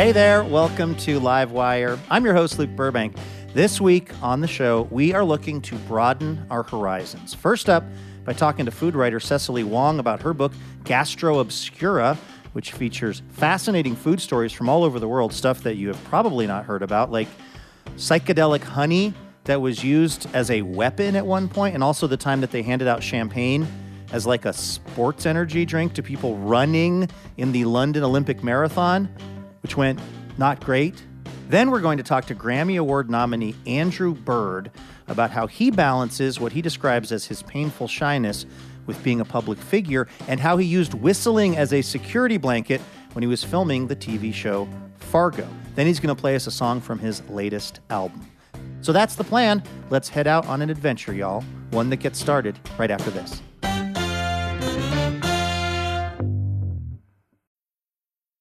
Hey there, welcome to Livewire. I'm your host, Luke Burbank. This week on the show, we are looking to broaden our horizons. First up, by talking to food writer Cecily Wong about her book, Gastro Obscura, which features fascinating food stories from all over the world, stuff that you have probably not heard about, like psychedelic honey that was used as a weapon at one point, and also the time that they handed out champagne as like a sports energy drink to people running in the London Olympic Marathon, which went not great. Then we're going to talk to Grammy Award nominee Andrew Bird about how he balances what he describes as his painful shyness with being a public figure and how he used whistling as a security blanket when he was filming the TV show Fargo. Then he's going to play us a song from his latest album. So that's the plan. Let's head out on an adventure, y'all. One that gets started right after this.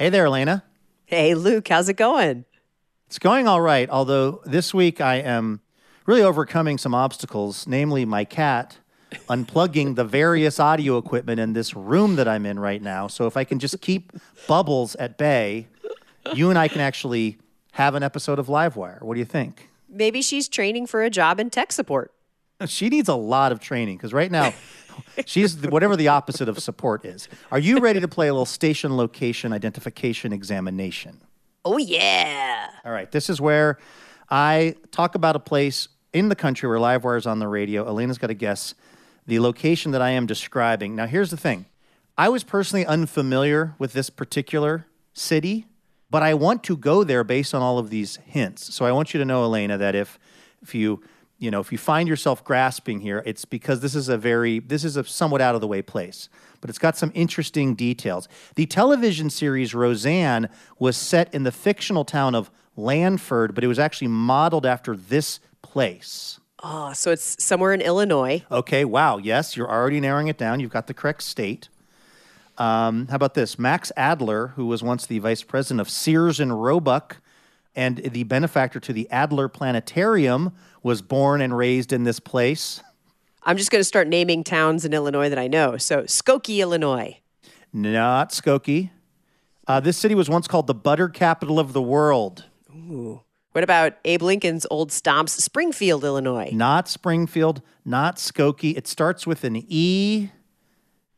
Hey there, Elena. Hey, Luke, how's it going? It's going all right, although this week I am really overcoming some obstacles, namely my cat unplugging the various audio equipment in this room that I'm in right now. So if I can just keep Bubbles at bay, you and I can actually have an episode of Livewire. What do you think? Maybe she's training for a job in tech support. She needs a lot of training because right now she's the- whatever the opposite of support is. Are you ready to play a little station location identification examination? Oh, yeah. All right, this is where I talk about a place in the country where Livewire is on the radio. Elena's got to guess the location that I am describing. Now, here's the thing I was personally unfamiliar with this particular city, but I want to go there based on all of these hints. So I want you to know, Elena, that if if you you know if you find yourself grasping here, it's because this is a very this is a somewhat out of the way place, but it's got some interesting details. The television series Roseanne was set in the fictional town of Lanford, but it was actually modeled after this place. Oh, so it's somewhere in Illinois. Okay, wow. Yes, you're already narrowing it down. You've got the correct state. Um, how about this? Max Adler, who was once the vice president of Sears and Roebuck and the benefactor to the Adler Planetarium, was born and raised in this place. I'm just going to start naming towns in Illinois that I know. So, Skokie, Illinois. Not Skokie. Uh, this city was once called the butter capital of the world. Ooh. What about Abe Lincoln's old stomps, Springfield, Illinois? Not Springfield, not Skokie. It starts with an E.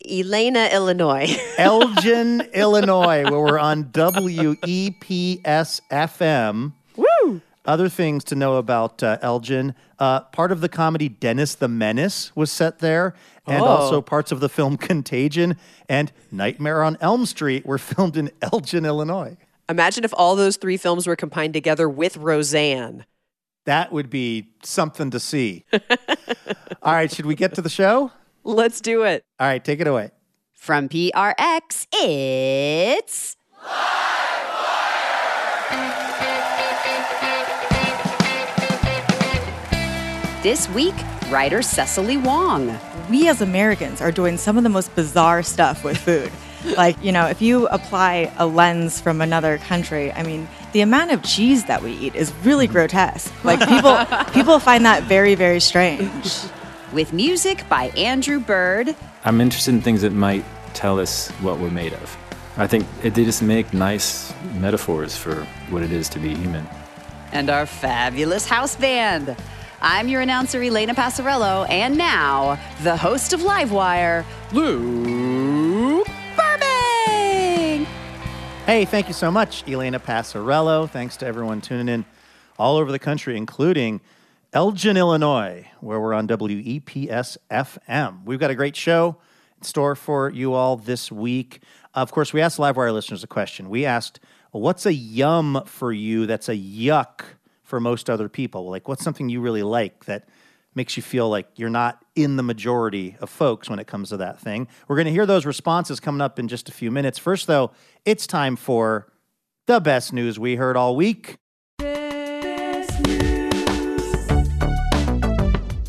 Elena, Illinois. Elgin, Illinois, where we're on WEPS FM. Woo! Other things to know about uh, Elgin. Uh, part of the comedy Dennis the Menace was set there, and Oh. also parts of the film Contagion and Nightmare on Elm Street were filmed in Elgin, Illinois. Imagine if all those three films were combined together with Roseanne. That would be something to see. All right, should we get to the show? Let's do it. All right, take it away. From PRX, it's. This week, writer Cecily Wong. we as Americans are doing some of the most bizarre stuff with food. like, you know, if you apply a lens from another country, I mean, the amount of cheese that we eat is really mm-hmm. grotesque. Like people people find that very very strange. With music by Andrew Bird. I'm interested in things that might tell us what we're made of. I think it, they just make nice metaphors for what it is to be human. And our fabulous house band. I'm your announcer, Elena Passarello, and now the host of Livewire, Luke Burbank. Hey, thank you so much, Elena Passarello. Thanks to everyone tuning in all over the country, including Elgin, Illinois, where we're on WEPS FM. We've got a great show in store for you all this week. Of course, we asked Livewire listeners a question. We asked, What's a yum for you that's a yuck for most other people? Like, what's something you really like that makes you feel like you're not in the majority of folks when it comes to that thing? We're going to hear those responses coming up in just a few minutes. First, though, it's time for the best news we heard all week.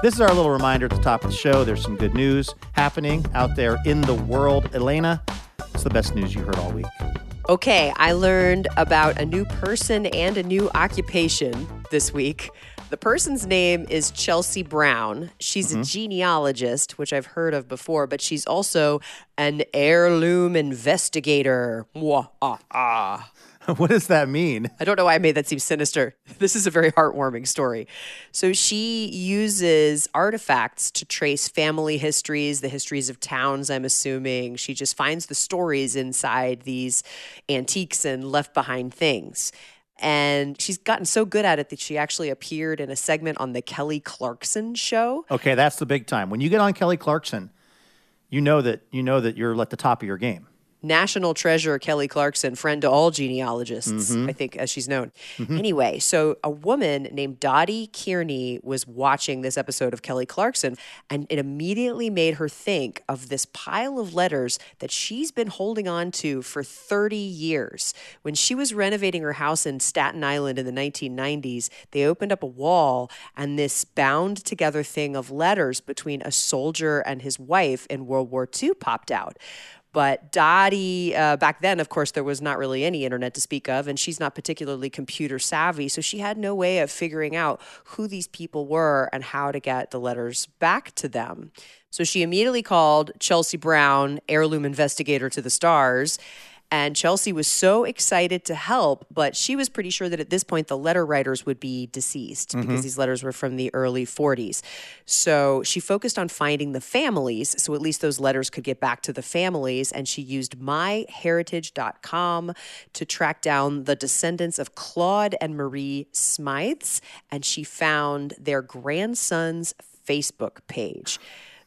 This is our little reminder at the top of the show. There's some good news happening out there in the world. Elena, what's the best news you heard all week? Okay, I learned about a new person and a new occupation this week. The person's name is Chelsea Brown. She's a genealogist, which I've heard of before, but she's also an heirloom investigator. Mwah, ah, ah. what does that mean? I don't know why I made that seem sinister. This is a very heartwarming story. So she uses artifacts to trace family histories, the histories of towns, I'm assuming. She just finds the stories inside these antiques and left behind things. And she's gotten so good at it that she actually appeared in a segment on the Kelly Clarkson show. Okay, that's the big time. When you get on Kelly Clarkson, you know that you know that you're at the top of your game. National treasure Kelly Clarkson, friend to all genealogists, mm-hmm. I think, as she's known. Mm-hmm. Anyway, so a woman named Dottie Kearney was watching this episode of Kelly Clarkson, and it immediately made her think of this pile of letters that she's been holding on to for 30 years. When she was renovating her house in Staten Island in the 1990s, they opened up a wall, and this bound together thing of letters between a soldier and his wife in World War II popped out. But Dottie, uh, back then, of course, there was not really any internet to speak of, and she's not particularly computer savvy. So she had no way of figuring out who these people were and how to get the letters back to them. So she immediately called Chelsea Brown, heirloom investigator to the stars. And Chelsea was so excited to help, but she was pretty sure that at this point the letter writers would be deceased because mm-hmm. these letters were from the early 40s. So she focused on finding the families, so at least those letters could get back to the families. And she used myheritage.com to track down the descendants of Claude and Marie Smythes, and she found their grandson's Facebook page.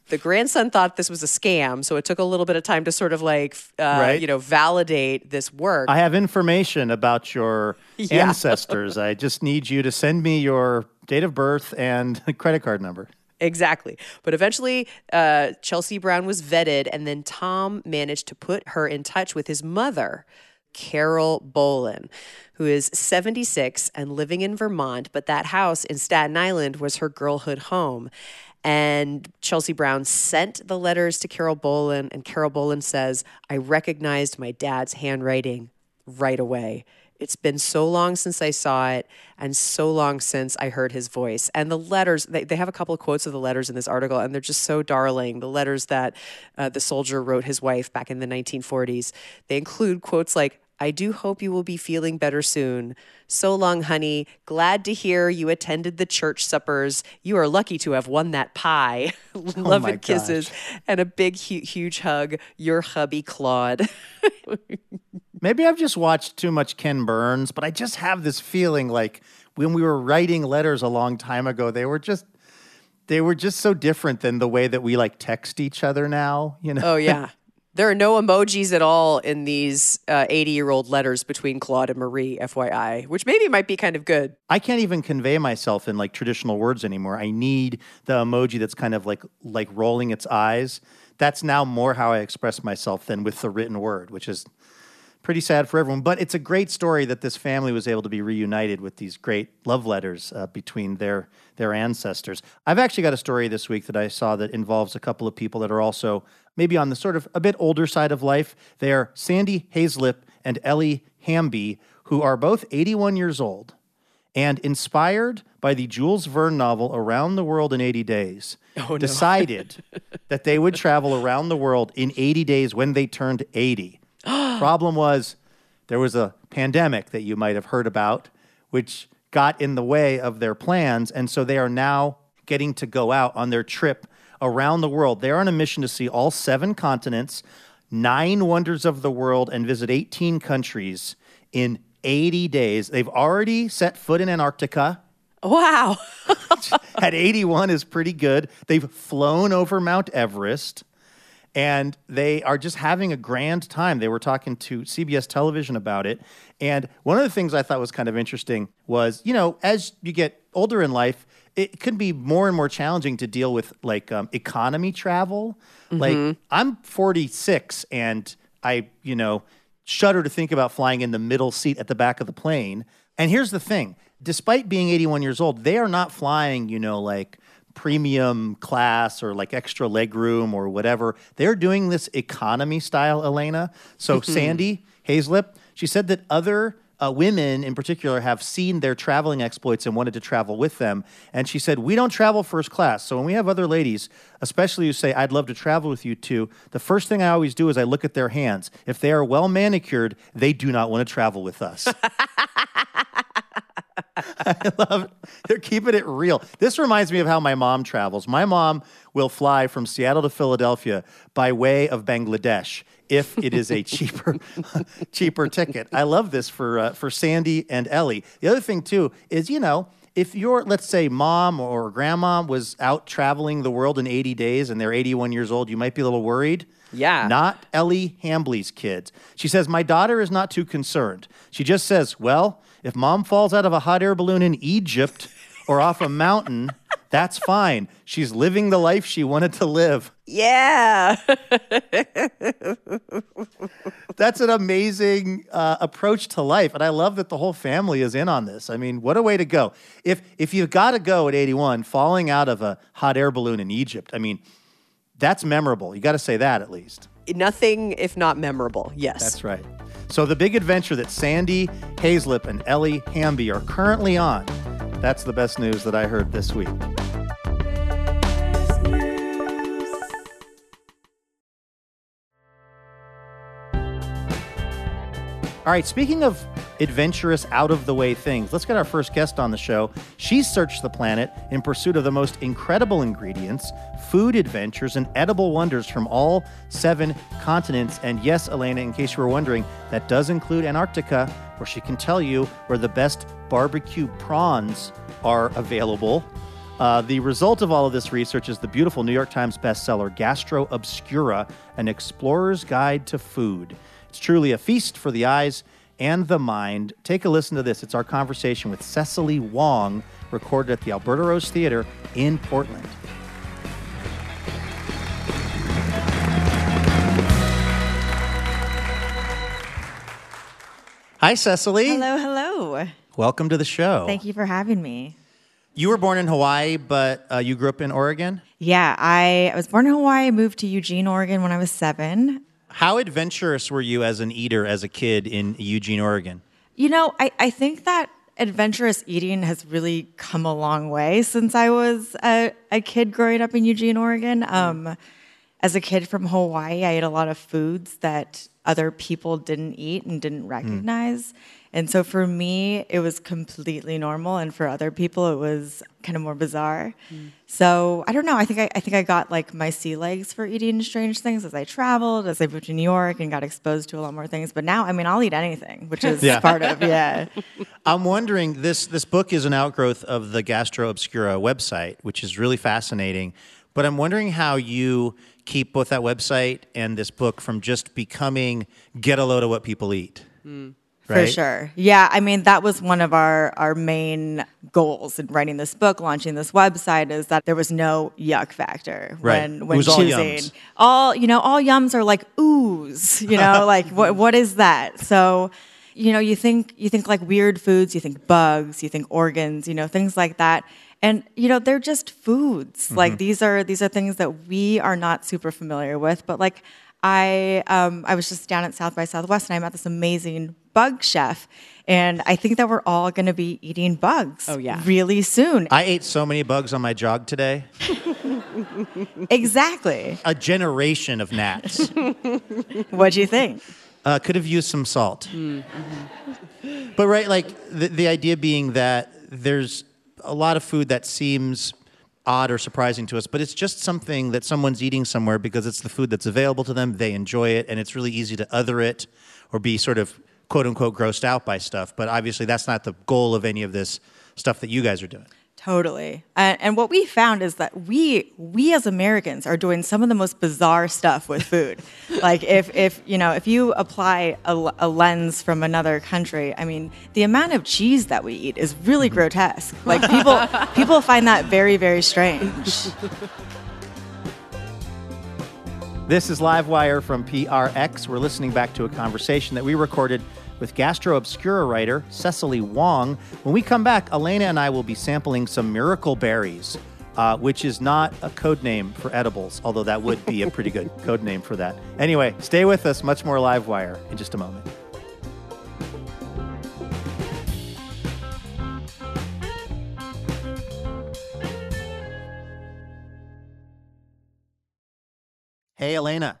The grandson thought this was a scam, so it took a little bit of time to sort of like, uh, Right. you know, validate this work. I have information about your Yeah. ancestors. I just need you to send me your date of birth and credit card number. Exactly. But eventually, uh, Chelsea Brown was vetted, and then Tom managed to put her in touch with his mother, Carol Bolin, who is 76 and living in Vermont. But that house in Staten Island was her girlhood home. And Chelsea Brown sent the letters to Carol Bolin, and Carol Bolin says, I recognized my dad's handwriting right away. It's been so long since I saw it and so long since I heard his voice. And the letters, they, they have a couple of quotes of the letters in this article, and they're just so darling. The letters that uh, the soldier wrote his wife back in the 1940s, they include quotes like, I do hope you will be feeling better soon. So long, honey. Glad to hear you attended the church suppers. You are lucky to have won that pie. Oh Love my and kisses. And a big, hu- huge hug. Your hubby, Claude. Maybe I've just watched too much Ken Burns, but I just have this feeling like when we were writing letters a long time ago, they were just they were just so different than the way that we like text each other now, you know. Oh yeah. There are no emojis at all in these 80 year old letters between Claude and Marie, FYI, which maybe might be kind of good. I can't even convey myself in like traditional words anymore. I need the emoji that's kind of like like rolling its eyes. That's now more how I express myself than with the written word, which is pretty sad for everyone. But it's a great story that this family was able to be reunited with these great love letters uh, between their their ancestors. I've actually got a story this week that I saw that involves a couple of people that are also maybe on the sort of a bit older side of life. They are Sandy Hazelip and Ellie Hamby, who are both 81 years old and inspired by the Jules Verne novel Around the World in 80 Days, oh, decided that they would travel around the world in 80 days when they turned 80. Problem was there was a pandemic that you might have heard about, which got in the way of their plans. And so they are now getting to go out on their trip around the world. They're on a mission to see all seven continents, nine wonders of the world, and visit 18 countries in 80 days. They've already set foot in Antarctica. Wow. At 81 is pretty good. They've flown over Mount Everest and they are just having a grand time. They were talking to CBS television about it. And one of the things I thought was kind of interesting was, you know, as you get older in life, it can be more and more challenging to deal with like um, economy travel. Like I'm 46 and I, you know, shudder to think about flying in the middle seat at the back of the plane. And here's the thing despite being 81 years old, they are not flying, you know, like premium class or like extra legroom or whatever. They're doing this economy style, Elena. So Sandy Hazelip, she said that other uh, women in particular have seen their traveling exploits and wanted to travel with them. And she said, We don't travel first class. So when we have other ladies, especially who say, I'd love to travel with you too, the first thing I always do is I look at their hands. If they are well manicured, they do not want to travel with us. I love it. They're keeping it real. This reminds me of how my mom travels. My mom will fly from Seattle to Philadelphia by way of Bangladesh if it is a cheaper cheaper ticket. I love this for uh, for Sandy and Ellie. The other thing too is, you know, if your let's say mom or grandma was out traveling the world in 80 days and they're 81 years old, you might be a little worried. Yeah. Not Ellie Hamby's kids. She says, My daughter is not too concerned. She just says, Well, if mom falls out of a hot air balloon in Egypt or off a mountain, that's fine. She's living the life she wanted to live. Yeah. That's an amazing uh, approach to life, and I love that the whole family is in on this. I mean, what a way to go! If if you've got to go at 81, falling out of a hot air balloon in Egypt, I mean, that's memorable. You got to say that at least. Nothing if not memorable. Yes. That's right. So the big adventure that Sandy Hazelip and Ellie Hamby are currently on. That's the best news that I heard this week. All right, speaking of adventurous, out of the way things, let's get our first guest on the show. She's searched the planet in pursuit of the most incredible ingredients, food adventures, and edible wonders from all seven continents. And yes, Elena, in case you were wondering, that does include Antarctica, where she can tell you where the best barbecue prawns are available. Uh, the result of all of this research is the beautiful New York Times bestseller, Gastro Obscura An Explorer's Guide to Food. It's truly a feast for the eyes and the mind. Take a listen to this. It's our conversation with Cecily Wong, recorded at the Alberta Rose Theater in Portland. Hi, Cecily. Hello, hello. Welcome to the show. Thank you for having me. You were born in Hawaii, but uh, you grew up in Oregon. Yeah, I, I was born in Hawaii, moved to Eugene, Oregon when I was seven. How adventurous were you as an eater as a kid in Eugene, Oregon? You know, I, I think that adventurous eating has really come a long way since I was a, a kid growing up in Eugene, Oregon. Um, as a kid from Hawaii, I ate a lot of foods that other people didn't eat and didn't recognize. And so for me, it was completely normal, and for other people, it was kind of more bizarre. Mm. So I don't know. I think I, I think I got like my sea legs for eating strange things as I traveled, as I moved to New York and got exposed to a lot more things. But now, I mean, I'll eat anything, which is Yeah. part of yeah. I'm wondering this this book is an outgrowth of the Gastro Obscura website, which is really fascinating. But I'm wondering how you keep both that website and this book from just becoming get a load of what people eat. For right? sure. Yeah. I mean, that was one of our, our main goals in writing this book, launching this website, is that there was no yuck factor Right. when, when all choosing. yums. All, you know, all yums are like ooze, you know, like what, what is that? So, you know, you think, you think like weird foods, you think bugs, you think organs, you know, things like that. And, you know, they're just foods. Like these are, these are things that we are not super familiar with, but like, I um, I was just down at South by Southwest and I met this amazing bug chef, and I think that we're all going to be eating bugs. Oh, yeah. really soon. I ate so many bugs on my jog today. exactly. A generation of gnats. What do you think? Uh, could have used some salt. But right, like the, the idea being that there's a lot of food that seems odd or surprising to us, but it's just something that someone's eating somewhere because it's the food that's available to them. They enjoy it, and it's really easy to other it or be sort of quote unquote grossed out by stuff. But obviously, that's not the goal of any of this stuff that you guys are doing. Totally. And, and what we found is that we we as Americans are doing some of the most bizarre stuff with food. like if if you know if you apply a, a lens from another country, I mean the amount of cheese that we eat is really mm-hmm. grotesque. Like people people find that very very strange. This is Livewire from PRX. We're listening back to a conversation that we recorded with Gastro Obscura writer Cecily Wong. When we come back, Elena and I will be sampling some miracle berries, uh, which is not a code name for edibles, although that would be a pretty good code name for that. Anyway, stay with us. Much more Livewire in just a moment. Hey, Elena.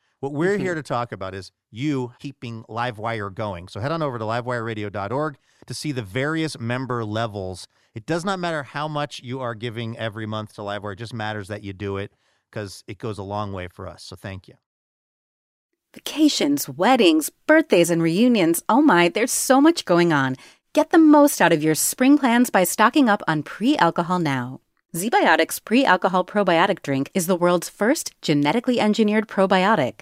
What we're Mm-hmm. here to talk about is you keeping Livewire going. So head on over to livewireradio.org to see the various member levels. It does not matter how much you are giving every month to Livewire, it just matters that you do it because it goes a long way for us. So thank you. Vacations, weddings, birthdays, and reunions. Oh my, there's so much going on. Get the most out of your spring plans by stocking up on pre alcohol now. ZBiotics pre alcohol probiotic drink is the world's first genetically engineered probiotic.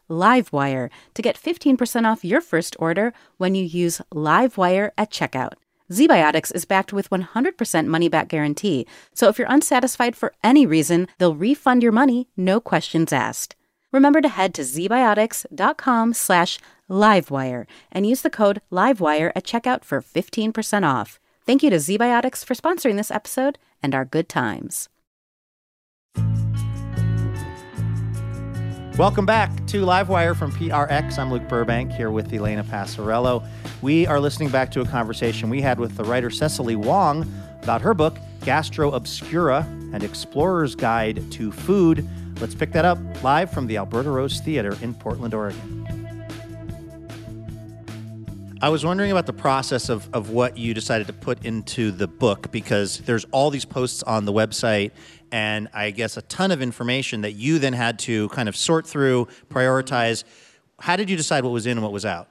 livewire to get 15% off your first order when you use livewire at checkout. ZBiotics is backed with 100% money back guarantee, so if you're unsatisfied for any reason, they'll refund your money, no questions asked. Remember to head to zbiotics.com slash livewire and use the code livewire at checkout for 15% off. Thank you to ZBiotics for sponsoring this episode and our good times. Welcome back to Livewire from PRX. I'm Luke Burbank here with Elena Passarello. We are listening back to a conversation we had with the writer Cecily Wong about her book, Gastro Obscura An Explorer's Guide to Food. Let's pick that up live from the Alberta Rose Theater in Portland, Oregon. I was wondering about the process of, of what you decided to put into the book because there's all these posts on the website and I guess a ton of information that you then had to kind of sort through, prioritize. How did you decide what was in and what was out?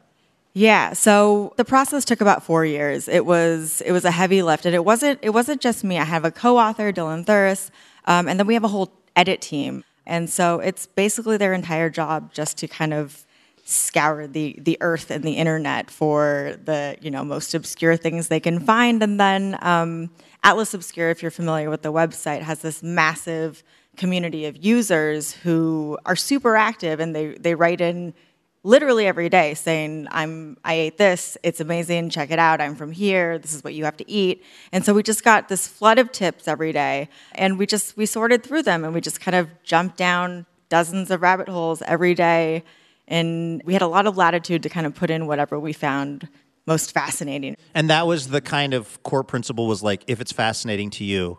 Yeah, so the process took about four years. It was it was a heavy lift, and it wasn't it wasn't just me. I have a co-author, Dylan Thuras, um, and then we have a whole edit team. And so it's basically their entire job just to kind of scour the the earth and the internet for the you know most obscure things they can find. And then um, Atlas Obscura, if you're familiar with the website, has this massive community of users who are super active and they, they write in literally every day saying i'm i ate this. It's amazing. Check it out. I'm from here. This is what you have to eat. And so we just got this flood of tips every day and we just we sorted through them and we just kind of jumped down dozens of rabbit holes every day and we had a lot of latitude to kind of put in whatever we found most fascinating And that was the kind of core principle was like, if it's fascinating to you,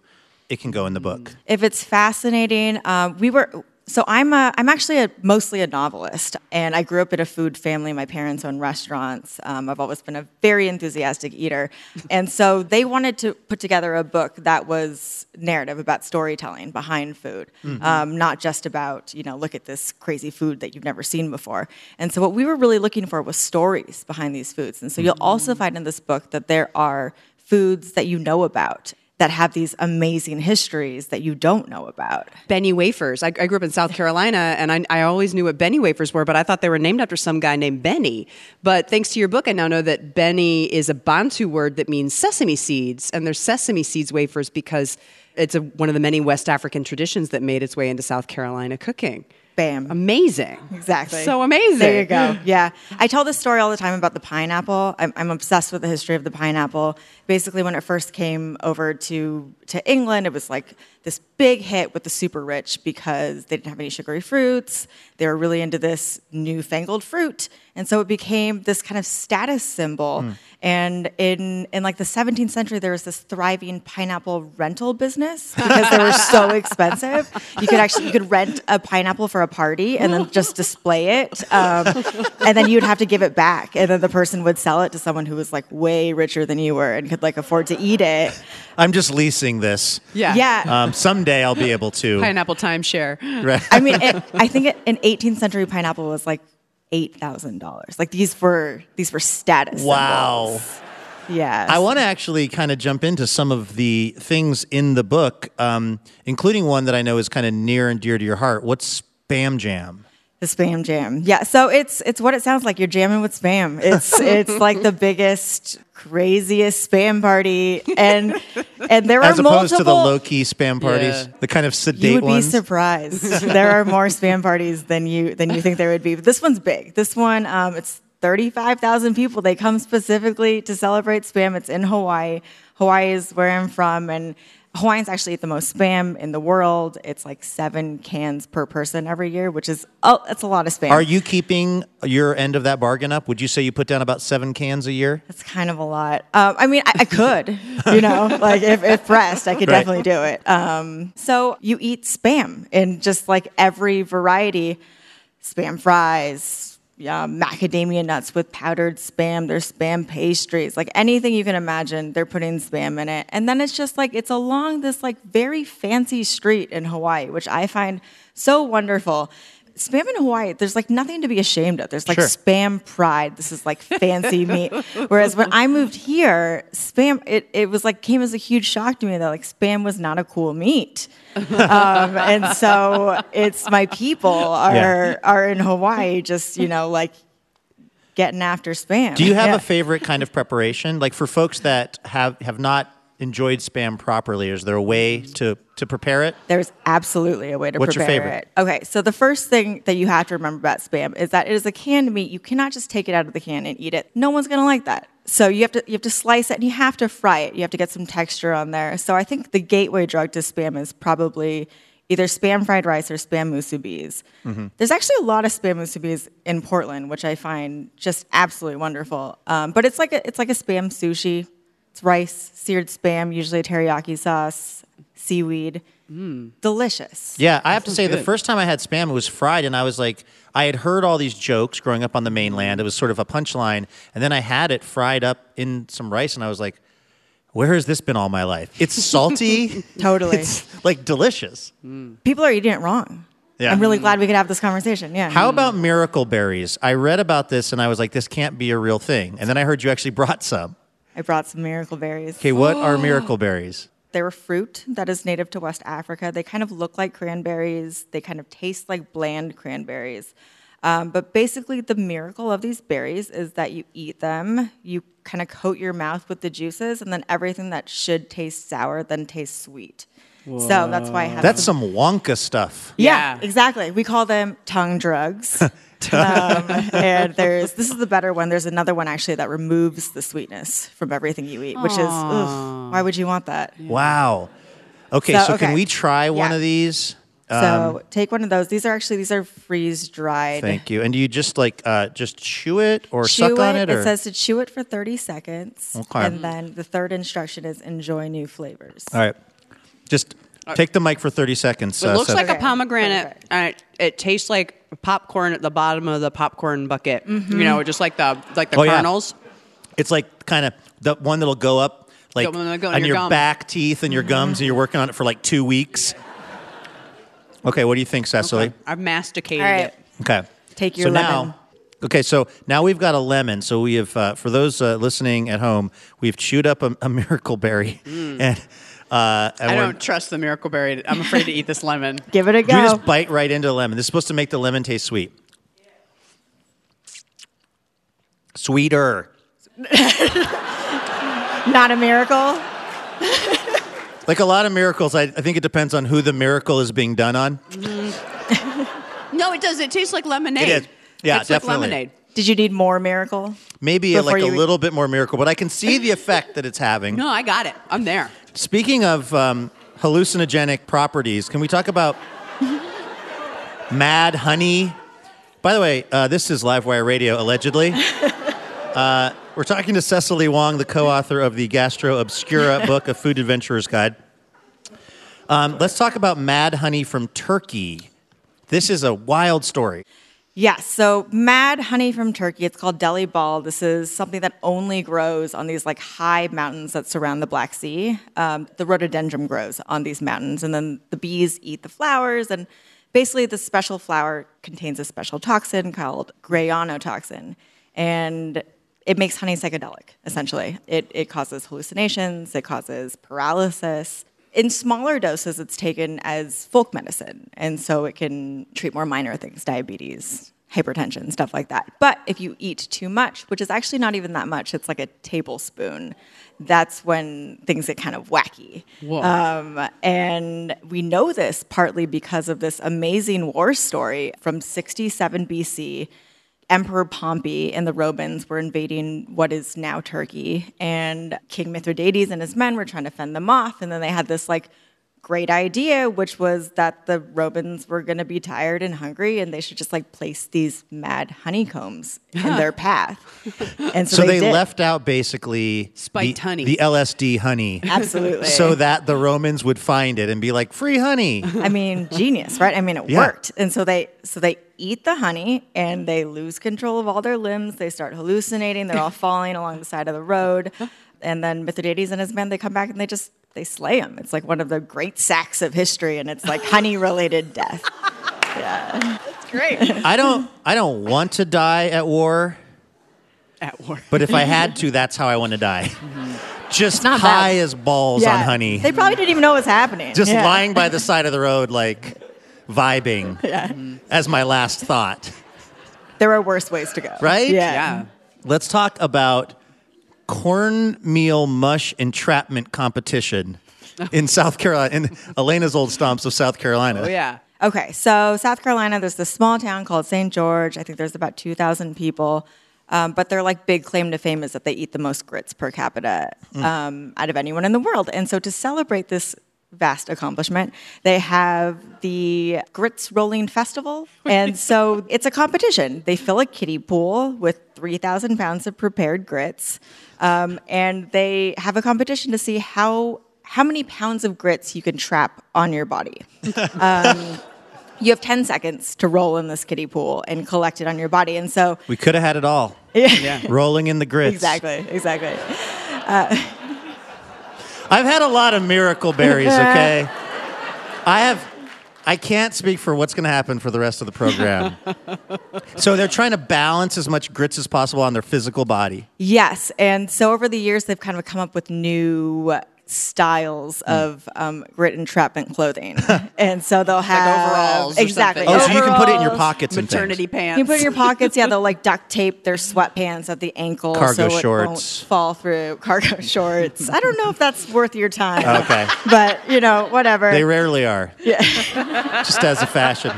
it can go in the book. if it's fascinating uh, we were so i'm a, i'm actually a mostly a novelist and i grew up in a food family. My parents own restaurants. Um, i've always been a very enthusiastic eater. And so they wanted to put together a book that was narrative about storytelling behind food um, not just about you know look at this crazy food that you've never seen before. And so what we were really looking for was stories behind these foods. And so you'll also find in this book that there are foods that you know about that have these amazing histories that you don't know about. Benne wafers. I, I grew up in South Carolina, and I, I always knew what Benne wafers were, but I thought they were named after some guy named Benny. But thanks to your book, I now know that Benne is a Bantu word that means sesame seeds, and there's sesame seeds wafers because it's a, one of the many West African traditions that made its way into South Carolina cooking. Bam. Amazing. Exactly. So amazing. There you go. Yeah. I tell this story all the time about the pineapple. I'm, I'm obsessed with the history of the pineapple. Basically, when it first came over to, to England, it was like this big hit with the super rich because they didn't have any sugary fruits. They were really into this newfangled fruit. And so it became this kind of status symbol. And in, in like the 17th century, there was this thriving pineapple rental business because they were so expensive. You could actually you could rent a pineapple for a party and then just display it, um, and then you'd have to give it back, and then the person would sell it to someone who was like way richer than you were and could like afford to eat it. I'm just leasing this. Yeah. Yeah. Um, someday I'll be able to. Pineapple timeshare. Right. I mean, it, I think it, an 18th century pineapple was like eight thousand dollars. Like these were these were status. Wow. symbols. Yeah. I want to actually kind of jump into some of the things in the book, um, including one that I know is kind of near and dear to your heart. What's Spam Jam? The spam jam. Yeah, so it's it's what it sounds like. You're jamming with spam. It's it's like the biggest, craziest spam party, and and there are multiple. As are opposed multiple. to the low key spam parties, Yeah. the kind of sedate ones. you sedate would be surprised. there are more spam parties than you than you think there would be. But this one's big. This one, um, it's thirty five thousand people. They come specifically to celebrate spam. It's in Hawaii. Hawaii is where I'm from, and Hawaiians actually eat the most spam in the world. It's like seven cans per person every year, which is oh, that's a lot of spam. Are you keeping your end of that bargain up? Would you say you put down about seven cans a year? That's kind of a lot. Um, I mean, I, I could, you know, like if, if pressed, I could Right. definitely do it. Um, so you eat spam in just like every variety spam fries, macadamia nuts with powdered spam. There's spam pastries, like anything you can imagine, they're putting spam in it. And then it's just like, it's along this like very fancy street in Hawaii, which I find so wonderful. Spam in Hawaii, there's like nothing to be ashamed of. There's like Sure. spam pride. This is like fancy meat. Whereas when I moved here, spam it, it was like came as a huge shock to me that like spam was not a cool meat. Um, and so it's my people are Yeah. are in Hawaii just, you know, like getting after spam. Do you have Yeah. a favorite kind of preparation? Like for folks that have have not enjoyed spam properly, is there a way to to prepare it? There's absolutely a way to What's your prepare favorite? it. Okay, so the first thing that you have to remember about spam is that it is a canned meat. You cannot just take it out of the can and eat it. No one's gonna like that. So you have to you have to slice it and you have to fry it. You have to get some texture on there. So I think the gateway drug to spam is probably either spam fried rice or spam musubis. There's actually a lot of spam musubis in Portland, which I find just absolutely wonderful. Um, but it's like a, it's like a spam sushi. It's rice, seared spam, usually a teriyaki sauce, seaweed. Mm. Delicious. Yeah, I have to say the first time I had spam, it was fried, and I was like, I had heard all these jokes growing up on the mainland. It was sort of a punchline, and then I had it fried up in some rice, and I was like, where has this been all my life? It's salty, Totally. it's like delicious. Mm. People are eating it wrong. Yeah. I'm really mm. glad we could have this conversation. Yeah. How about miracle berries? I read about this, and I was like, this can't be a real thing. And then I heard you actually brought some. I brought some miracle berries. Okay, what are miracle berries? They're a fruit that is native to West Africa. They kind of look like cranberries. They kind of taste like bland cranberries. Um, but basically, the miracle of these berries is that you eat them, you kind of coat your mouth with the juices, and then everything that should taste sour then tastes sweet. So that's why I have That's some Wonka stuff. Yeah, Yeah. exactly. We call them tongue drugs. um, and there's this is the better one. There's another one actually that removes the sweetness from everything you eat, which is ugh, why would you want that? Wow. Okay, So, so, can we try one Yeah. of these? So take one of those. These are actually these are freeze dried. Thank you. And do you just like uh, just chew it or Chew suck on it? Or? It says to chew it for 30 seconds. Okay. And then the third instruction is enjoy new flavors. All right. Just take the mic for 30 seconds. It uh, looks Seth. like a Okay. pomegranate. Perfect. And it, it tastes like popcorn at the bottom of the popcorn bucket. Mm-hmm. You know, just like the like the Oh, yeah. kernels. It's like kind of the one that'll go up like The one that'll go in on your your gum. back teeth and your gums, and you're working on it for like two weeks. Okay, what do you think, Cecily? I've masticated All right. it. Okay. Take your so lemon. Now, okay, so now we've got a lemon. So we have, uh, for those uh, listening at home, we've chewed up a, a miracle berry, and, uh, and Mm. I don't trust the miracle berry. I'm afraid to eat this lemon. Give it a go. You just bite right into the lemon. This is supposed to make the lemon taste sweet. Sweeter. Not a miracle. Like a lot of miracles, I, I think it depends on who the miracle is being done on. No, it does. It tastes like lemonade. It is. Yeah, it's definitely. Like lemonade. Did you need more miracle? Maybe like a you- little bit more miracle, but I can see the effect that it's having. No, I got it. I'm there. Speaking of um, hallucinogenic properties, can we talk about mad honey? By the way, uh, this is Livewire Radio, allegedly. Uh, we're talking to Cecily Wong, the co author of the Gastro Obscura book, A Food Adventurer's Guide. Um, let's talk about mad honey from Turkey. This is a wild story. Yes. So mad honey from Turkey. It's called Deli Bal. This is something that only grows on these like high mountains that surround the Black Sea. Um, the rhododendron grows on these mountains, and then the bees eat the flowers. And basically, this special flower contains a special toxin called grayanotoxin, and it makes honey psychedelic. Essentially, it it causes hallucinations. It causes paralysis. In smaller doses, it's taken as folk medicine, and so it can treat more minor things, diabetes, hypertension, stuff like that. But if you eat too much, which is actually not even that much, it's like a tablespoon, that's when things get kind of wacky. Um, and we know this partly because of this amazing war story from 67 BC. Emperor Pompey and the Romans were invading what is now Turkey, and King Mithridates and his men were trying to fend them off. And then they had this like great idea, which was that the Romans were going to be tired and hungry, and they should just like place these mad honeycombs in their path. And so, So they, did. left out basically Spiked the, honey. the LSD honey. Absolutely. So that the Romans would find it and be like, free honey. I mean, genius, right? I mean, it Yeah. worked. And so they so they eat the honey and they lose control of all their limbs. They start hallucinating. They're all falling along the side of the road. And then Mithridates and his men they come back and they just they slay him. It's like one of the great sacks of history, and it's like honey related death. Yeah. That's great. I don't I don't want to die at war, At war. but if I had to, that's how I want to die. Mm-hmm. Just not high bad. as balls on honey. They probably didn't even know what was happening. Just Yeah. lying by the side of the road like vibing yeah. as my last thought. There are worse ways to go. Right? Yeah. Yeah. Let's talk about cornmeal mush entrapment competition in South Carolina, in Elena's old stomps of South Carolina. Oh yeah. Okay, so South Carolina, there's this small town called St. George. I think there's about 2,000 people. Um, but their like big claim to fame is that they eat the most grits per capita um, out of anyone in the world. And so to celebrate this vast accomplishment, they have the Grits Rolling Festival. And so it's a competition. They fill a kiddie pool with 3,000 pounds of prepared grits. Um, and they have a competition to see how how many pounds of grits you can trap on your body. you have 10 seconds to roll in this kiddie pool and collect it on your body. And so, We could have had it all. Yeah. Rolling in the grits. exactly, exactly. I've had a lot of miracle berries, okay? I have I can't speak for what's going to happen for the rest of the program. so they're trying to balance as much grits as possible on their physical body. Yes. And so over the years, they've kind of come up with new styles of um, grit entrapment clothing, and so they'll have overalls or exactly. something. Oh, so you can put it in your pockets and Maternity things. pants. You can put it in your pockets. Yeah, they'll like duct tape their sweatpants at the ankle Cargo so it shorts. won't fall through. Cargo shorts. I don't know if that's worth your time. Okay. but you know, whatever. They rarely are. yeah. just as a fashion.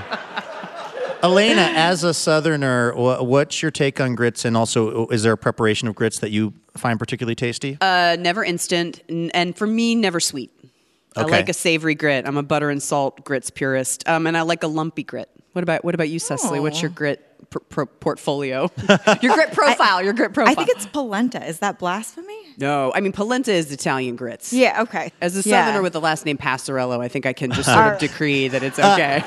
Elena, as a Southerner, what's your take on grits? And also, is there a preparation of grits that you find particularly tasty? Uh, never instant, and for me, never sweet. Okay. I like a savory grit. I'm a butter and salt grits purist, um, and I like a lumpy grit. What about what about you, Cecily? What's your grit pr- pr- portfolio? your grit profile. your grit profile. I think it's polenta. Is that blasphemy? no. I mean, polenta is Italian grits. Yeah. Okay. As a Yeah. southerner with the last name Passarello, I think I can just sort of decree that it's okay.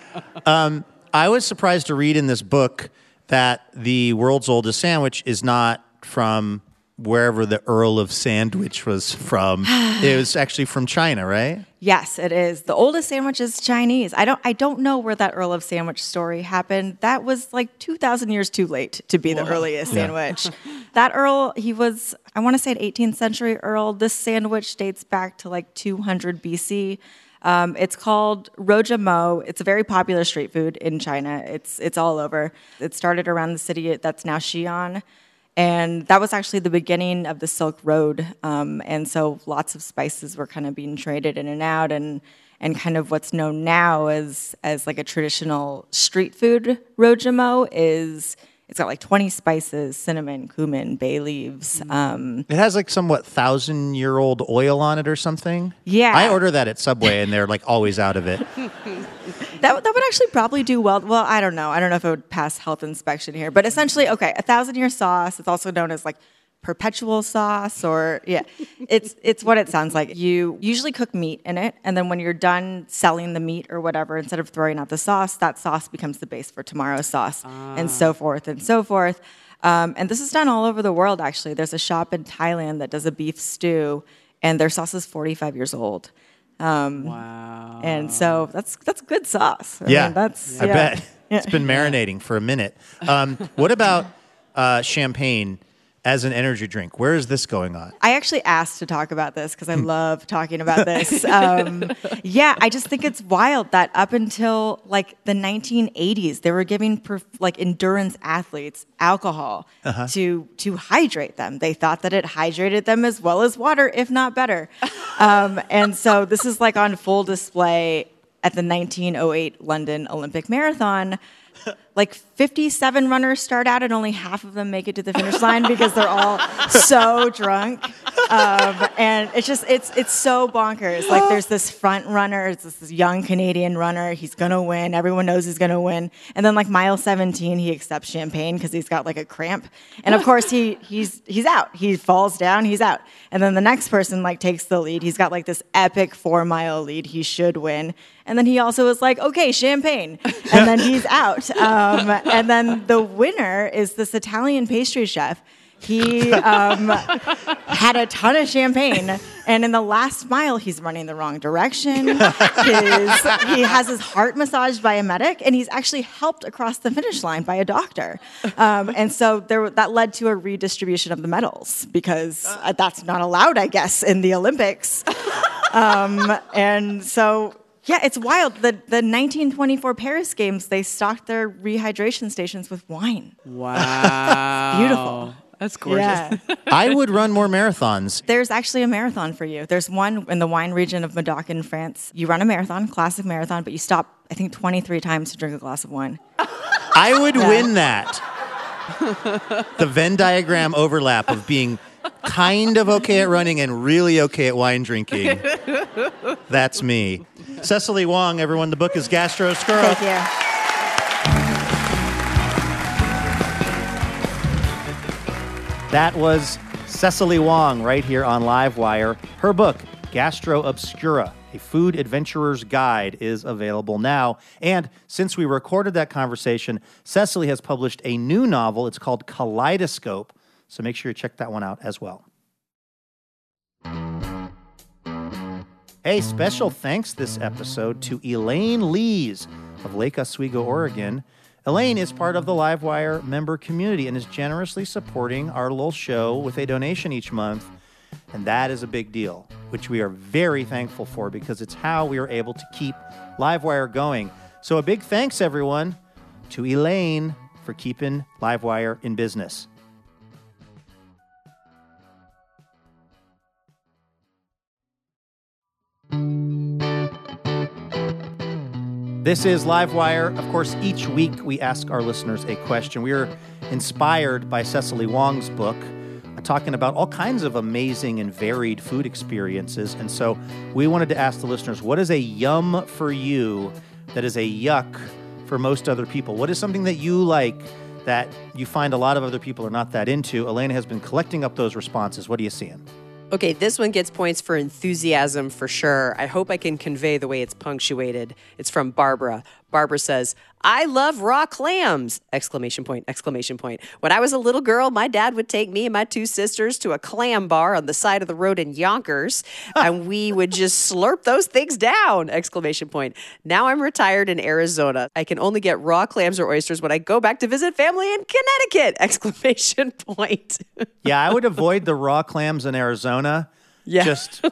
Um, I was surprised to read in this book that the world's oldest sandwich is not from wherever the Earl of Sandwich was from. it was actually from China, right? Yes, it is. The oldest sandwich is Chinese. I don't I don't know where that Earl of Sandwich story happened. That was like 2000 years too late to be the earliest sandwich. that Earl, he was I want to say an 18th century Earl. This sandwich dates back to like 200 BC. Um, it's called roja mo. It's a very popular street food in China. It's it's all over. It started around the city that's now Xi'an, and that was actually the beginning of the Silk Road. Um, and so lots of spices were kind of being traded in and out, and and kind of what's known now as as like a traditional street food roujiamo is it's got like 20 spices, cinnamon, cumin, bay leaves. Um, It has like somewhat thousand year old oil on it or something. Yeah. I order that at Subway and they're like always out of it. That, that would actually probably do well. Well, I don't know. I don't know if it would pass health inspection here. But essentially, okay, a thousand year sauce. It's also known as like perpetual sauce, or yeah, it's it's what it sounds like. You usually cook meat in it, and then when you're done selling the meat or whatever, instead of throwing out the sauce, that sauce becomes the base for tomorrow's sauce, and so forth and so forth. Um, and this is done all over the world. Actually, there's a shop in Thailand that does a beef stew, and their sauce is 45 years old. Um, wow. and so that's that's good sauce. I yeah, mean, that's I yeah. bet Yeah. it's been marinating for a minute. Um, what about uh, champagne as an energy drink? Where is this going on? I actually asked to talk about this because I love talking about this. Um, yeah, I just think it's wild that up until like the 1980s, they were giving perf- like endurance athletes alcohol to to hydrate them. They thought that it hydrated them as well as water, if not better. Um, and so this is like on full display at the 1908 London Olympic Marathon. Like 57 runners start out, and only half of them make it to the finish line because they're all so drunk. Um, and it's just it's it's so bonkers. Like there's this front runner, it's this, young Canadian runner. He's gonna win. Everyone knows he's gonna win. And then like mile 17, he accepts champagne because he's got like a cramp. And of course he he's he's out. He falls down. He's out. And then the next person like takes the lead. He's got like this epic four mile lead. He should win. And then he also is like, okay, champagne. And then he's out. Um, and then the winner is this Italian pastry chef. He um, had a ton of champagne, and in the last mile, he's running the wrong direction. His, he has his heart massaged by a medic, and he's actually helped across the finish line by a doctor. Um, and so there, that led to a redistribution of the medals because uh, that's not allowed, I guess, in the Olympics. Um, and so yeah, it's wild. The the 1924 Paris Games, they stocked their rehydration stations with wine. Wow. Beautiful. That's gorgeous. Yeah. I would run more marathons. There's actually a marathon for you. There's one in the wine region of Medoc in France. You run a marathon, classic marathon, but you stop, I think, 23 times to drink a glass of wine. I would win that. the Venn diagram overlap of being kind of okay at running and really okay at wine drinking. That's me. Cecily Wong, everyone, the book is Gastro Obscura. Thank you. That was Cecily Wong right here on Livewire. Her book, Gastro Obscura, a food adventurer's guide, is available now. And since we recorded that conversation, Cecily has published a new novel. It's called Kaleidoscope. So make sure you check that one out as well. Hey, special thanks this episode to Elaine Lees of Lake Oswego, Oregon. Elaine is part of the Livewire member community and is generously supporting our little show with a donation each month. And that is a big deal, which we are very thankful for because it's how we are able to keep Livewire going. So, a big thanks, everyone, to Elaine for keeping Livewire in business. This is Livewire. Of course, each week we ask our listeners a question. We are inspired by Cecily Wong's book, talking about all kinds of amazing and varied food experiences. And so we wanted to ask the listeners what is a yum for you that is a yuck for most other people? What is something that you like that you find a lot of other people are not that into? Elena has been collecting up those responses. What are you seeing? Okay, this one gets points for enthusiasm for sure. I hope I can convey the way it's punctuated. It's from Barbara. Barbara says, I love raw clams! Exclamation point, exclamation point. When I was a little girl, my dad would take me and my two sisters to a clam bar on the side of the road in Yonkers, and we would just slurp those things down! Exclamation point. Now I'm retired in Arizona. I can only get raw clams or oysters when I go back to visit family in Connecticut! Exclamation point. yeah, I would avoid the raw clams in Arizona. Yeah. Just,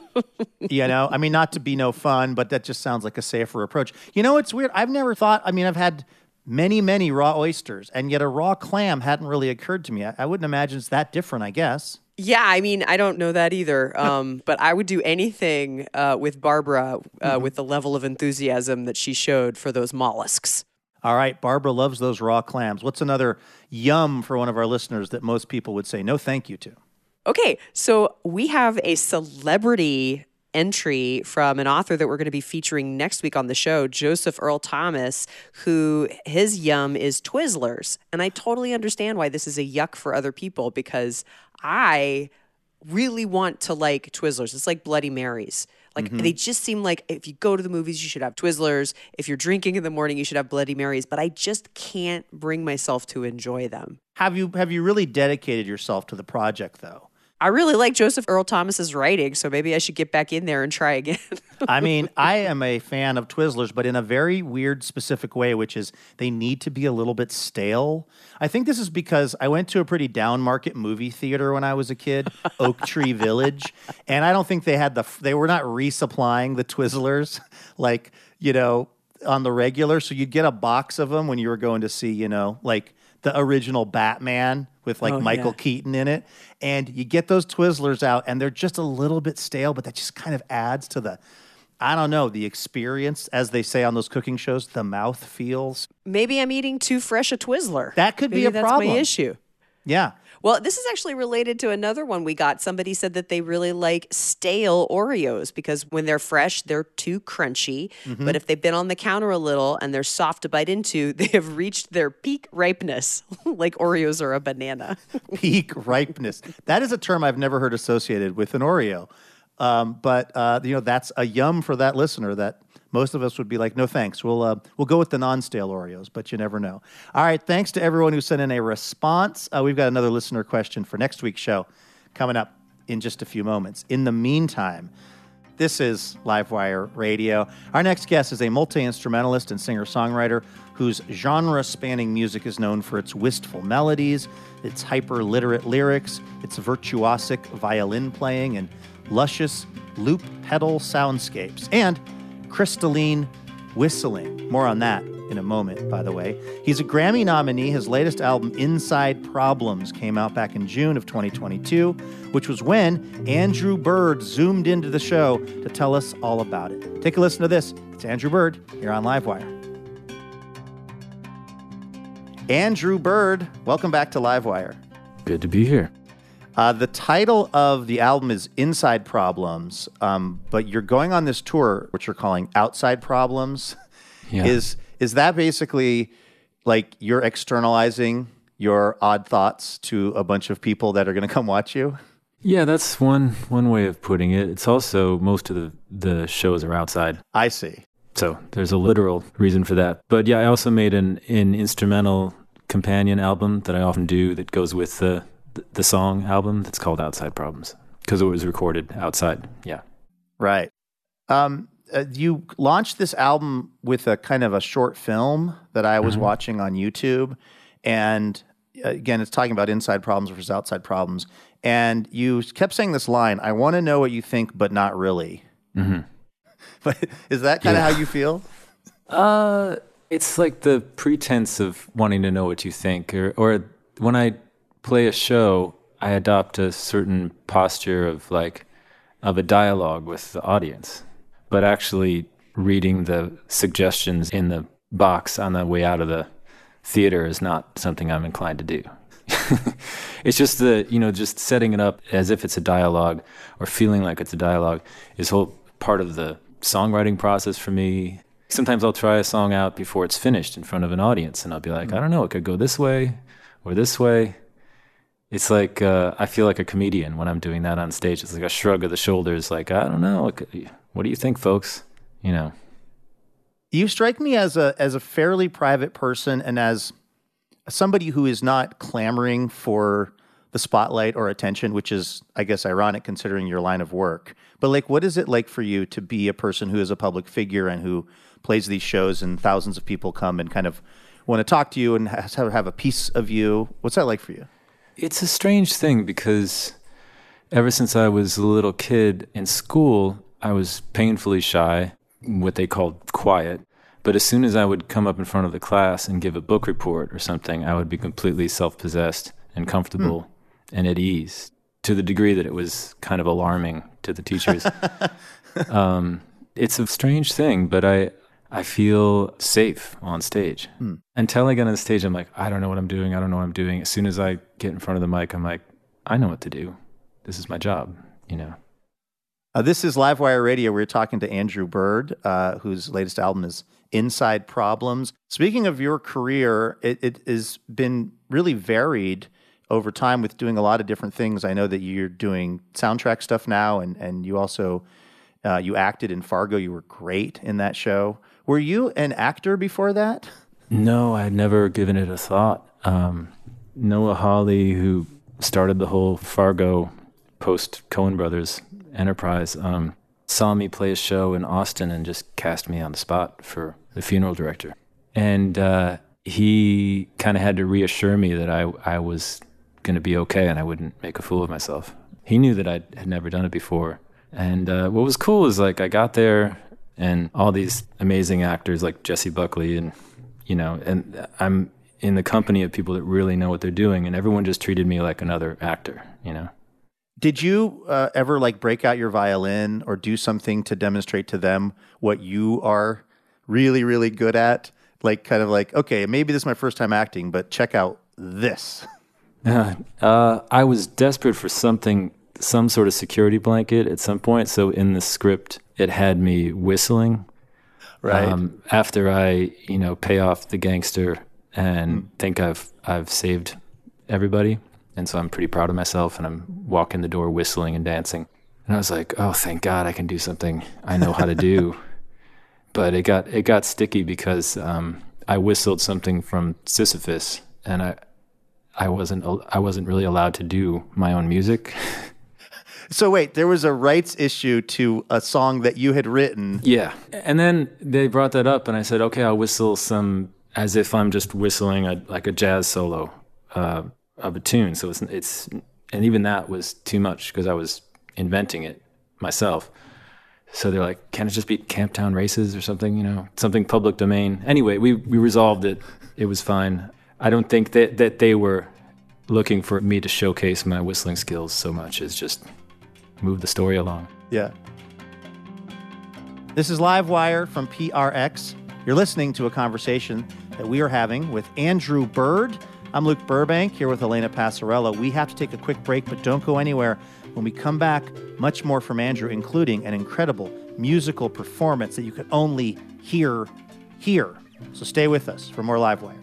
you know, I mean, not to be no fun, but that just sounds like a safer approach. You know, it's weird. I've never thought, I mean, I've had many, many raw oysters, and yet a raw clam hadn't really occurred to me. I, I wouldn't imagine it's that different, I guess. Yeah, I mean, I don't know that either. Um, but I would do anything uh, with Barbara uh, mm-hmm. with the level of enthusiasm that she showed for those mollusks. All right, Barbara loves those raw clams. What's another yum for one of our listeners that most people would say no thank you to? Okay, so we have a celebrity entry from an author that we're going to be featuring next week on the show, Joseph Earl Thomas, who his yum is Twizzlers. And I totally understand why this is a yuck for other people because I really want to like Twizzlers. It's like Bloody Marys. Like mm-hmm. they just seem like if you go to the movies, you should have Twizzlers. If you're drinking in the morning, you should have Bloody Marys. But I just can't bring myself to enjoy them. Have you have you really dedicated yourself to the project though? I really like Joseph Earl Thomas's writing, so maybe I should get back in there and try again. I mean, I am a fan of Twizzlers, but in a very weird, specific way, which is they need to be a little bit stale. I think this is because I went to a pretty down market movie theater when I was a kid, Oak Tree Village, and I don't think they had the they were not resupplying the Twizzlers like you know on the regular. So you'd get a box of them when you were going to see you know like the original Batman with like oh, Michael yeah. Keaton in it. And you get those Twizzlers out and they're just a little bit stale, but that just kind of adds to the I don't know, the experience, as they say on those cooking shows, the mouth feels. Maybe I'm eating too fresh a Twizzler. That could Maybe be a that's problem. my issue. Yeah. Well, this is actually related to another one we got. Somebody said that they really like stale Oreos because when they're fresh, they're too crunchy. Mm-hmm. But if they've been on the counter a little and they're soft to bite into, they have reached their peak ripeness, like Oreos are a banana. peak ripeness. That is a term I've never heard associated with an Oreo. Um, but uh, you know, that's a yum for that listener that most of us would be like, no thanks. We'll uh, we'll go with the non-stale Oreos, but you never know. All right, thanks to everyone who sent in a response. Uh, we've got another listener question for next week's show coming up in just a few moments. In the meantime, this is Livewire Radio. Our next guest is a multi instrumentalist and singer songwriter whose genre spanning music is known for its wistful melodies, its hyper literate lyrics, its virtuosic violin playing, and luscious loop pedal soundscapes, and crystalline whistling. More on that in a moment, by the way. He's a Grammy nominee. His latest album, Inside Problems, came out back in June of 2022, which was when Andrew Bird zoomed into the show to tell us all about it. Take a listen to this. It's Andrew Bird here on Livewire. Andrew Bird, welcome back to Livewire. Good to be here. Uh, the title of the album is Inside Problems, um, but you're going on this tour, which you're calling Outside Problems. Yeah. Is is that basically like you're externalizing your odd thoughts to a bunch of people that are going to come watch you? Yeah, that's one one way of putting it. It's also most of the the shows are outside. I see. So there's a literal reason for that. But yeah, I also made an an instrumental companion album that I often do that goes with the the song album that's called Outside Problems because it was recorded outside. Yeah. Right. Um, uh, you launched this album with a kind of a short film that I was mm-hmm. watching on YouTube, and again, it's talking about inside problems versus outside problems. And you kept saying this line, I want to know what you think, but not really. Mm-hmm. But is that kind of Yeah. how you feel? Uh, it's like the pretense of wanting to know what you think, or or when I play a show, I adopt a certain posture of like of a dialogue with the audience, but actually reading the suggestions in the box on the way out of the theater is not something I'm inclined to do. it's just the you know just setting it up as if it's a dialogue or feeling like it's a dialogue is whole part of the songwriting process for me. Sometimes i'll try a song out before it's finished in front of an audience and i'll be like mm. i don't know it could go this way or this way it's like uh, i feel like a comedian when i'm doing that on stage it's like a shrug of the shoulders like i don't know what do you think folks you know You strike me as a as a fairly private person and as somebody who is not clamoring for the spotlight or attention, which is I guess ironic considering your line of work. But like what is it like for you to be a person who is a public figure and who plays these shows and thousands of people come and kind of want to talk to you and have a piece of you? What's that like for you? It's a strange thing because ever since I was a little kid in school, I was painfully shy, what they called quiet. But as soon as I would come up in front of the class and give a book report or something, I would be completely self possessed and comfortable and at ease to the degree that it was kind of alarming to the teachers. um, it's a strange thing, but I, I feel safe on stage. Until I get on the stage, I'm like, I don't know what I'm doing. I don't know what I'm doing. As soon as I get in front of the mic, I'm like, I know what to do. This is my job, you know. Uh, this is Livewire Radio. We're talking to Andrew Bird, uh, whose latest album is Inside Problems. Speaking of your career, it, it has been really varied over time with doing a lot of different things. I know that you're doing soundtrack stuff now, and and you also uh, you acted in Fargo. You were great in that show. Were you an actor before that? No, I had never given it a thought. Um, Noah Hawley, who started the whole Fargo post Coen Brothers enterprise, um, saw me play a show in Austin and just cast me on the spot for the funeral director. And uh, he kind of had to reassure me that I, I was going to be okay and I wouldn't make a fool of myself. He knew that I had never done it before. And uh, what was cool is like I got there and all these amazing actors like Jessie Buckley and you know, and I'm in the company of people that really know what they're doing, and everyone just treated me like another actor, you know. Did you uh, ever like break out your violin or do something to demonstrate to them what you are really, really good at? Like, kind of like, okay, maybe this is my first time acting, but check out this. Uh, uh, I was desperate for something, some sort of security blanket at some point. So in the script, it had me whistling. Right. Um, after I, you know, pay off the gangster and think I've I've saved everybody, and so I'm pretty proud of myself. And I'm walking the door whistling and dancing. And I was like, oh, thank God, I can do something I know how to do. but it got it got sticky because um, I whistled something from Sisyphus, and I I wasn't I wasn't really allowed to do my own music. So wait, there was a rights issue to a song that you had written. Yeah. And then they brought that up, and I said, okay, I'll whistle some as if I'm just whistling a, like a jazz solo uh, of a tune. So it's, it's, and even that was too much because I was inventing it myself. So they're like, can it just be Camptown Races or something, you know, something public domain? Anyway, we, we resolved it. It was fine. I don't think that, that they were looking for me to showcase my whistling skills so much as just move the story along. Yeah. This is Livewire from PRX. You're listening to a conversation that we are having with Andrew Bird. I'm Luke Burbank here with Elena Passarello. We have to take a quick break, but don't go anywhere. When we come back, much more from Andrew, including an incredible musical performance that you can only hear here. So stay with us for more Livewire.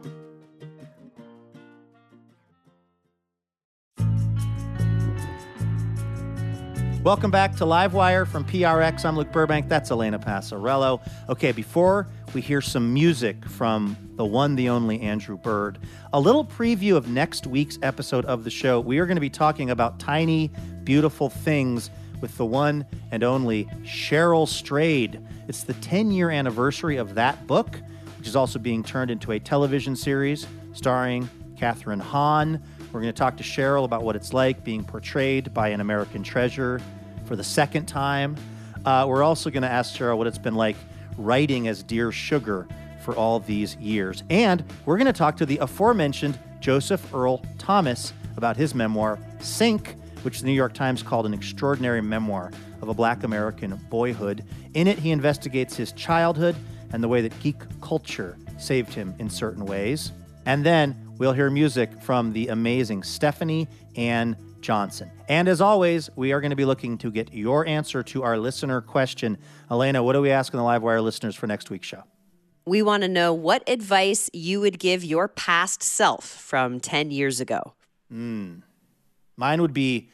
Welcome back to Livewire from PRX. I'm Luke Burbank. That's Elena Passarello. Okay, before we hear some music from the one, the only Andrew Bird, a little preview of next week's episode of the show. We are going to be talking about tiny, beautiful things with the one and only Cheryl Strayed. It's the 10 year anniversary of that book, which is also being turned into a television series starring Kathryn Hahn. We're going to talk to Cheryl about what it's like being portrayed by an American treasure for the second time. Uh, we're also going to ask Cheryl what it's been like writing as Dear Sugar for all these years. And we're going to talk to the aforementioned Joseph Earl Thomas about his memoir, Sink, which the New York Times called an extraordinary memoir of a black American boyhood. In it, he investigates his childhood and the way that geek culture saved him in certain ways. And then we'll hear music from the amazing Stephanie Anne Johnson. And as always, we are going to be looking to get your answer to our listener question. Elena, what are we asking the Livewire listeners for next week's show? We want to know what advice you would give your past self from 10 years ago. Mm. Mine would be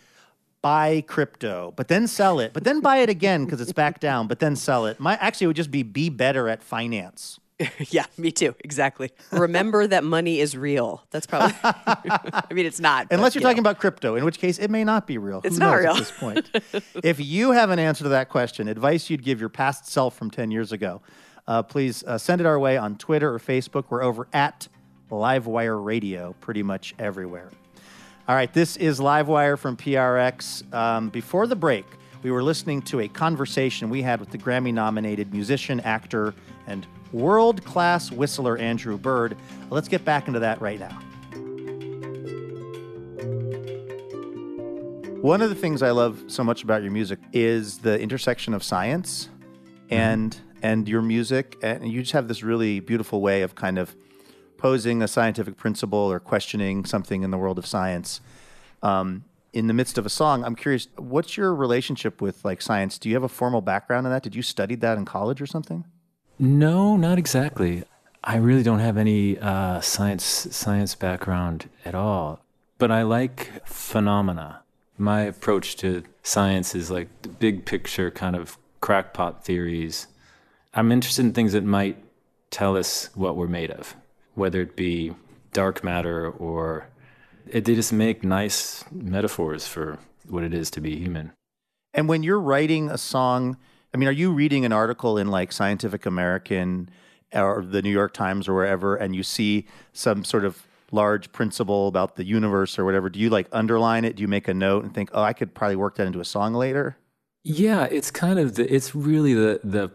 buy crypto, but then sell it, but then buy it again because it's back down, but then sell it. My actually it would just be be better at finance. yeah, me too. Exactly. Remember that money is real. That's probably. I mean, it's not. Unless but, you're you talking know. about crypto, in which case it may not be real. It's Who not real. at this point. if you have an answer to that question, advice you'd give your past self from 10 years ago, uh, please uh, send it our way on Twitter or Facebook. We're over at Livewire Radio pretty much everywhere. All right, this is Livewire from PRX. Um, before the break, we were listening to a conversation we had with the Grammy nominated musician, actor, and world class whistler Andrew Bird. Let's get back into that right now. One of the things I love so much about your music is the intersection of science and and your music and you just have this really beautiful way of kind of posing a scientific principle or questioning something in the world of science um, in the midst of a song. I'm curious, what's your relationship with like science? Do you have a formal background in that? Did you study that in college or something? No, not exactly. I really don't have any uh, science science background at all. But I like phenomena. My approach to science is like the big picture kind of crackpot theories. I'm interested in things that might tell us what we're made of, whether it be dark matter or it, they just make nice metaphors for what it is to be human. And when you're writing a song, I mean, are you reading an article in like Scientific American or the New York Times or wherever, and you see some sort of large principle about the universe or whatever? Do you like underline it? Do you make a note and think, oh, I could probably work that into a song later? Yeah, it's kind of the it's really the the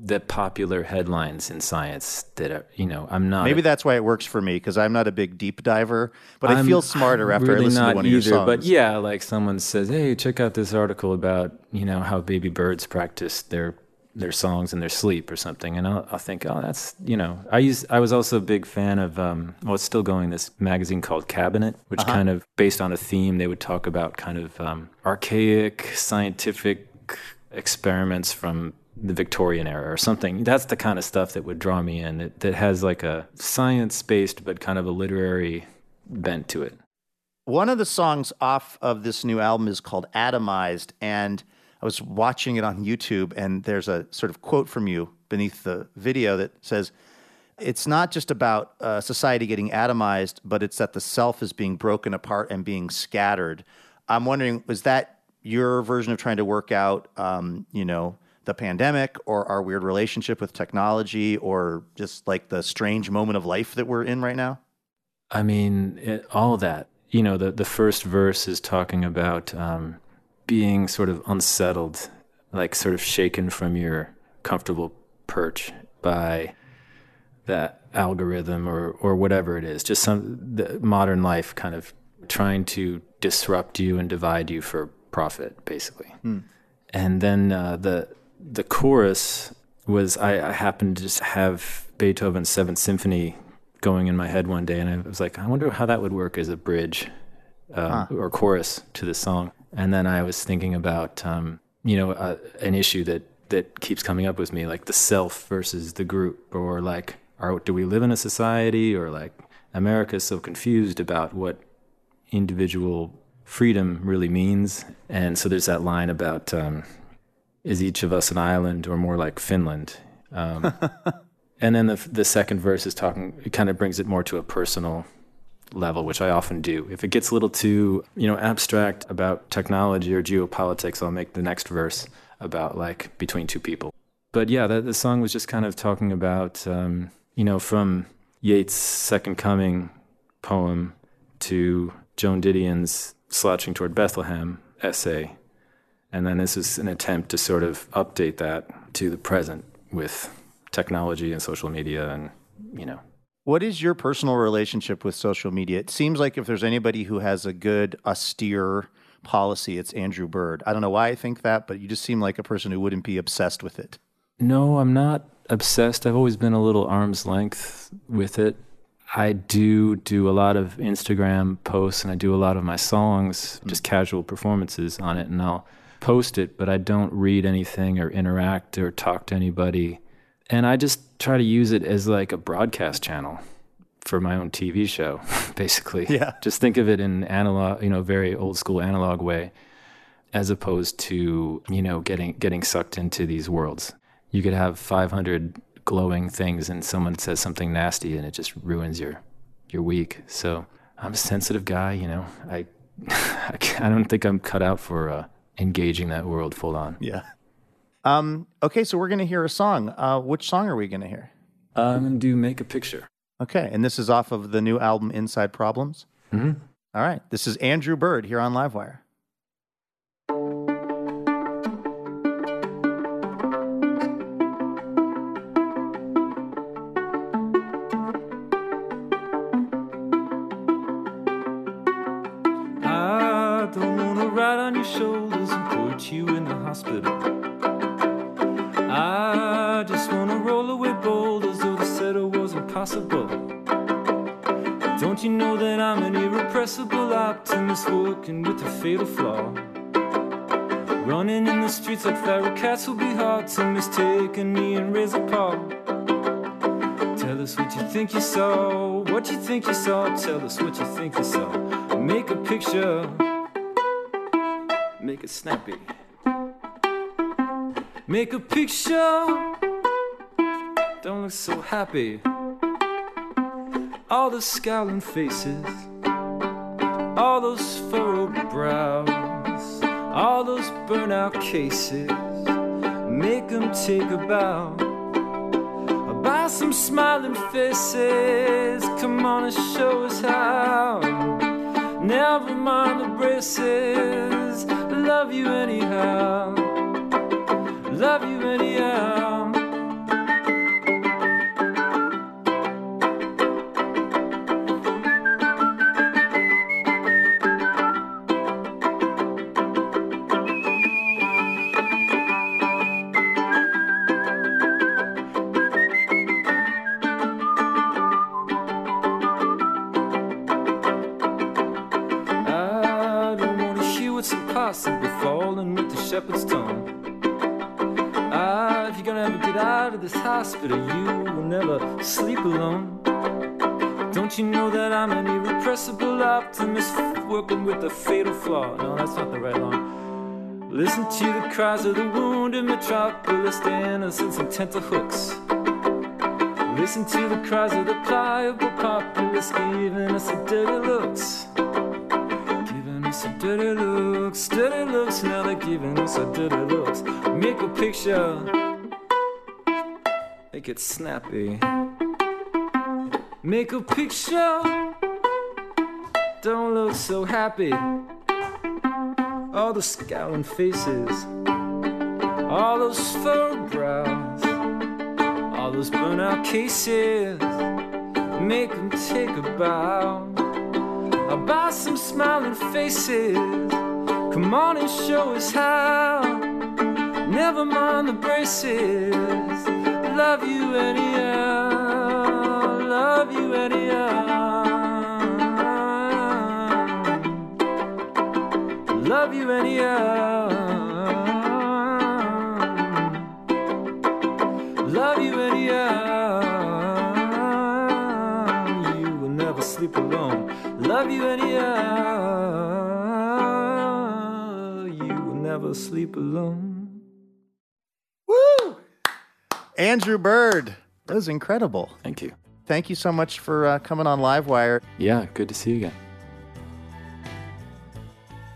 the popular headlines in science that are, you know I'm not Maybe a- that's why it works for me because I'm not a big deep diver, but i I'm- feel smarter after really I listen not to one either, of your songs. But yeah, like someone says, "Hey, check out this article about you know how baby birds practice their their songs in their sleep or something," and I'll, I'll think, "Oh, that's you know." I used I was also a big fan of um, well, it's still going. This magazine called Cabinet, which Uh-huh. kind of based on a theme, they would talk about kind of um, archaic scientific experiments from the Victorian era or something. That's the kind of stuff that would draw me in. It, that has like a science based but kind of a literary bent to it. One of the songs off of this new album is called Atomized, and I was watching it on YouTube, and there's a sort of quote from you beneath the video that says, It's not just about uh, society getting atomized, but it's that the self is being broken apart and being scattered. I'm wondering, was that your version of trying to work out, um, you know, the pandemic or our weird relationship with technology or just like the strange moment of life that we're in right now? I mean, it, all that. You know, the the first verse is talking about um, being sort of unsettled, like sort of shaken from your comfortable perch by that algorithm or or whatever it is. Just some the modern life kind of trying to disrupt you and divide you for profit, basically. And then uh, the the chorus was I, I happened to just have Beethoven's Seventh Symphony going in my head one day, and I was like, I wonder how that would work as a bridge uh, or chorus to the song. And then I was thinking about um, you know, uh, an issue that that keeps coming up with me, like the self versus the group, or like, are do we live in a society, or like America is so confused about what individual freedom really means, and so there's that line about um, is each of us an island or more like Finland. Um, and then the the second verse is talking. It kind of brings it more to a personal level, which I often do. If it gets a little too, you know, abstract about technology or geopolitics, I'll make the next verse about like between two people. But yeah, that the song was just kind of talking about, um, you know, from Yeats' Second Coming poem to Joan Didion's Slouching Toward Bethlehem essay. And then this is an attempt to sort of update that to the present with technology and social media and, you know, What is your personal relationship with social media? It seems like if there's anybody who has a good, austere policy, it's Andrew Bird. I don't know why I think that, but you just seem like a person who wouldn't be obsessed with it. No, I'm not obsessed. I've always been a little arm's length with it. I do do a lot of Instagram posts and I do a lot of my songs, just mm. casual performances on it, and I'll post it, but I don't read anything or interact or talk to anybody. And I just try to use it as like a broadcast channel for my own TV show, basically. Yeah. Just think of it in analog, you know, very old school analog way, as opposed to, you know, getting getting sucked into these worlds. You could have 500 glowing things and someone says something nasty and it just ruins your your week. So I'm a sensitive guy, you know. I I, don't think I'm cut out for uh, engaging that world full on. Yeah. Um, okay, so we're going to hear a song. Uh, which song are we going to hear? Uh, I'm gonna do make a picture. Okay, and this is off of the new album Inside Problems. Mhm. All right, this is Andrew Bird here on Livewire. Hospital. I just wanna roll away boulders, though they said it was impossible. Don't you know that I'm an irrepressible optimist working with a fatal flaw? Running in the streets like feral cats will be hard to mistake a knee and raise a paw. Tell us what you think you saw, what you think you saw. Tell us what you think you saw. Make a picture, make it snappy. Make a picture, don't look so happy. All the scowling faces, all those furrowed brows, all those burnout cases. Make them take a bow Buy some smiling faces. Come on and show us how. Never mind the braces. Love you anyhow. Love you anyhow. Cries of the wounded metropolis, the innocents and tenterhooks. Listen to the cries of the pliable populace, giving us the dirty looks. Giving us the dirty looks, dirty looks, now they're giving us the dirty looks. Make a picture, make it snappy. Make a picture, don't look so happy. All the scowling faces, all those furrowed brows, all those burnout cases. Make them take a bow. I'll buy some smiling faces. Come on and show us how. Never mind the braces. Love you anyhow. Love you anyhow. love you anyhow. Love you anyhow. You will never sleep alone. Love you anyhow. You will never sleep alone. Woo! Andrew Bird. That was incredible. Thank you. Thank you so much for uh, coming on Livewire. Yeah, good to see you again.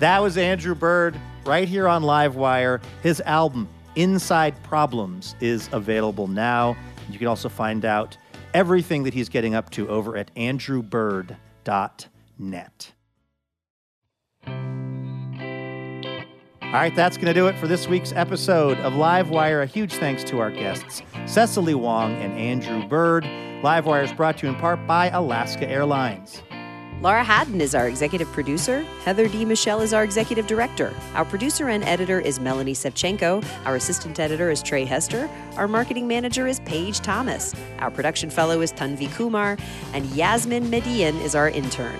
That was Andrew Bird right here on Livewire. His album, Inside Problems, is available now. You can also find out everything that he's getting up to over at andrewbird.net. All right, that's going to do it for this week's episode of Livewire. A huge thanks to our guests, Cecily Wong and Andrew Bird. Livewire is brought to you in part by Alaska Airlines. Laura Haddon is our executive producer. Heather D. Michelle is our executive director. Our producer and editor is Melanie Sevcenko. Our assistant editor is Trey Hester. Our marketing manager is Paige Thomas. Our production fellow is Tanvi Kumar. And Yasmin Median is our intern.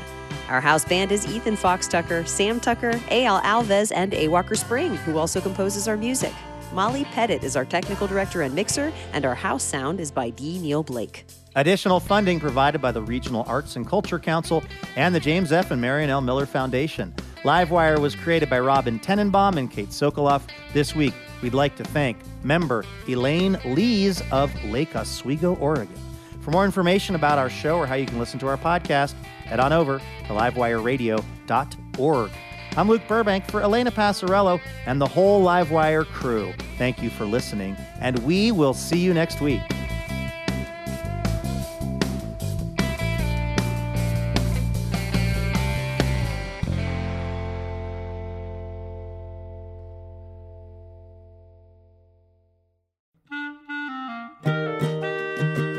Our house band is Ethan Fox Tucker, Sam Tucker, A.L. Alves, and A. Walker Spring, who also composes our music. Molly Pettit is our technical director and mixer, and our house sound is by D. Neil Blake. Additional funding provided by the Regional Arts and Culture Council and the James F. and Marion L. Miller Foundation. Livewire was created by Robin Tenenbaum and Kate Sokoloff. This week, we'd like to thank member Elaine Lees of Lake Oswego, Oregon. For more information about our show or how you can listen to our podcast, head on over to livewireradio.org. I'm Luke Burbank for Elena Passarello and the whole Livewire crew. Thank you for listening, and we will see you next week.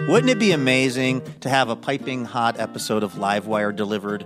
Wouldn't it be amazing to have a piping hot episode of Livewire delivered